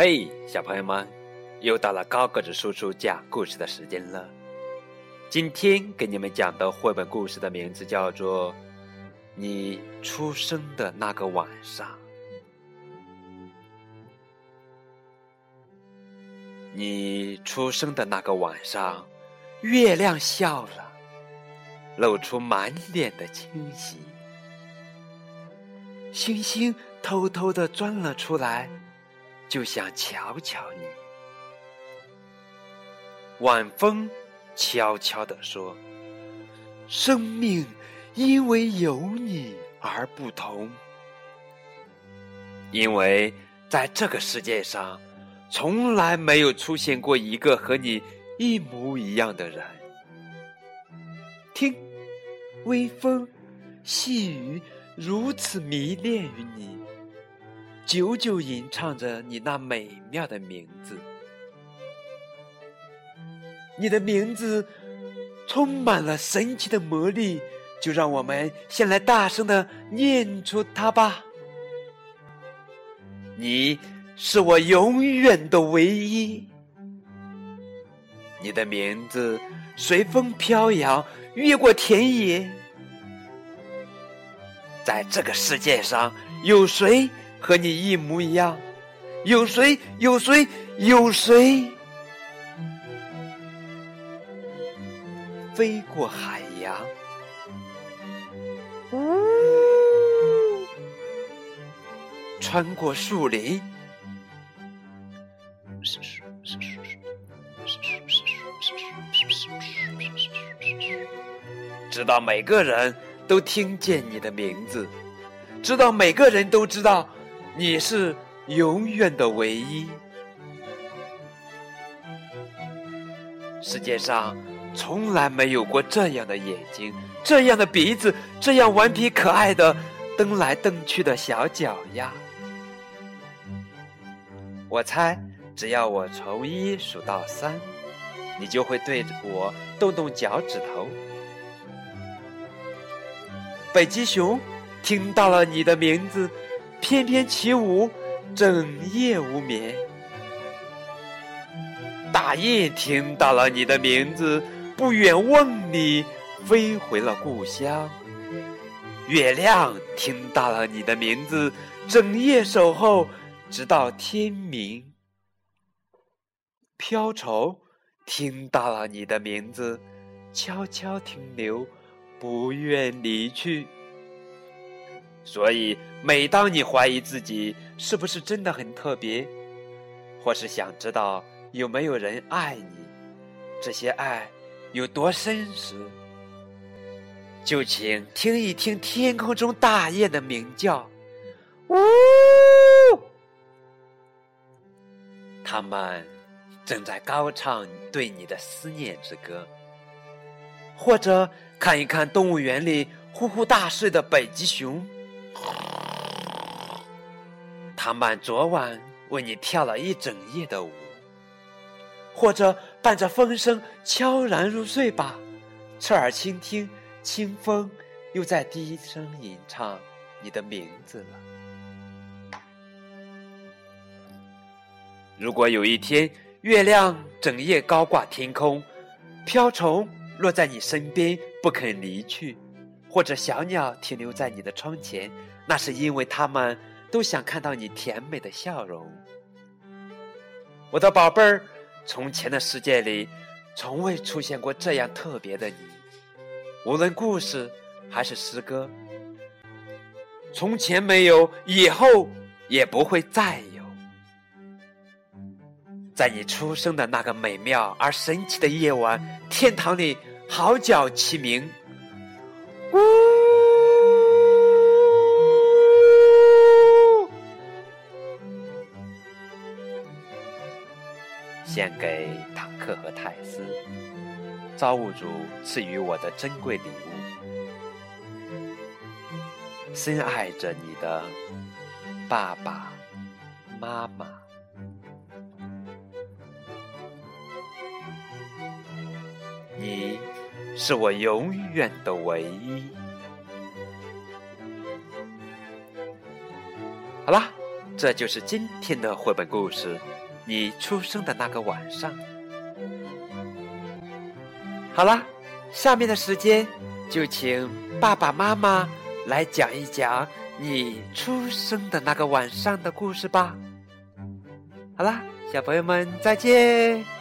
嘿，小朋友们，又到了高个子叔叔讲故事的时间了。今天给你们讲的绘本故事的名字叫做《你出生的那个晚上》。你出生的那个晚上，月亮笑了，露出满脸的清晰，星星偷偷的钻了出来。就想瞧瞧你。晚风悄悄地说：“生命因为有你而不同，因为在这个世界上，从来没有出现过一个和你一模一样的人。听，微风、细雨如此迷恋于你。”久久吟唱着你那美妙的名字，你的名字充满了神奇的魔力，就让我们先来大声的念出它吧。你是我永远的唯一，你的名字随风飘扬，越过田野，在这个世界上有谁？和你一模一样，有谁？有谁？有谁？飞过海洋，呜，穿过树林，直到每个人都听见你的名字，直到每个人都知道。你是永远的唯一。世界上从来没有过这样的眼睛，这样的鼻子，这样顽皮可爱的蹬来蹬去的小脚丫。我猜，只要我从一数到三，你就会对着我动动脚趾头。北极熊听到了你的名字。翩翩起舞，整夜无眠。大雁听到了你的名字，不远万里飞回了故乡。月亮听到了你的名字，整夜守候，直到天明。瓢虫听到了你的名字，悄悄停留，不愿离去。所以，每当你怀疑自己是不是真的很特别，或是想知道有没有人爱你，这些爱有多深时，就请听一听天空中大雁的鸣叫，呜，他们正在高唱对你的思念之歌。或者看一看动物园里呼呼大睡的北极熊。他们昨晚为你跳了一整夜的舞，或者伴着风声悄然入睡吧，侧耳倾听，清风又在低声吟唱你的名字了。如果有一天月亮整夜高挂天空，瓢虫落在你身边不肯离去。或者小鸟停留在你的窗前，那是因为它们都想看到你甜美的笑容。我的宝贝儿，从前的世界里，从未出现过这样特别的你。无论故事还是诗歌，从前没有，以后也不会再有。在你出生的那个美妙而神奇的夜晚，天堂里号角齐鸣。呜！献给坦克和泰斯，造物主赐予我的珍贵礼物。深爱着你的爸爸妈妈，是我永远的唯一。好啦，这就是今天的绘本故事，你出生的那个晚上。好了，下面的时间就请爸爸妈妈来讲一讲你出生的那个晚上的故事吧。好了，小朋友们再见。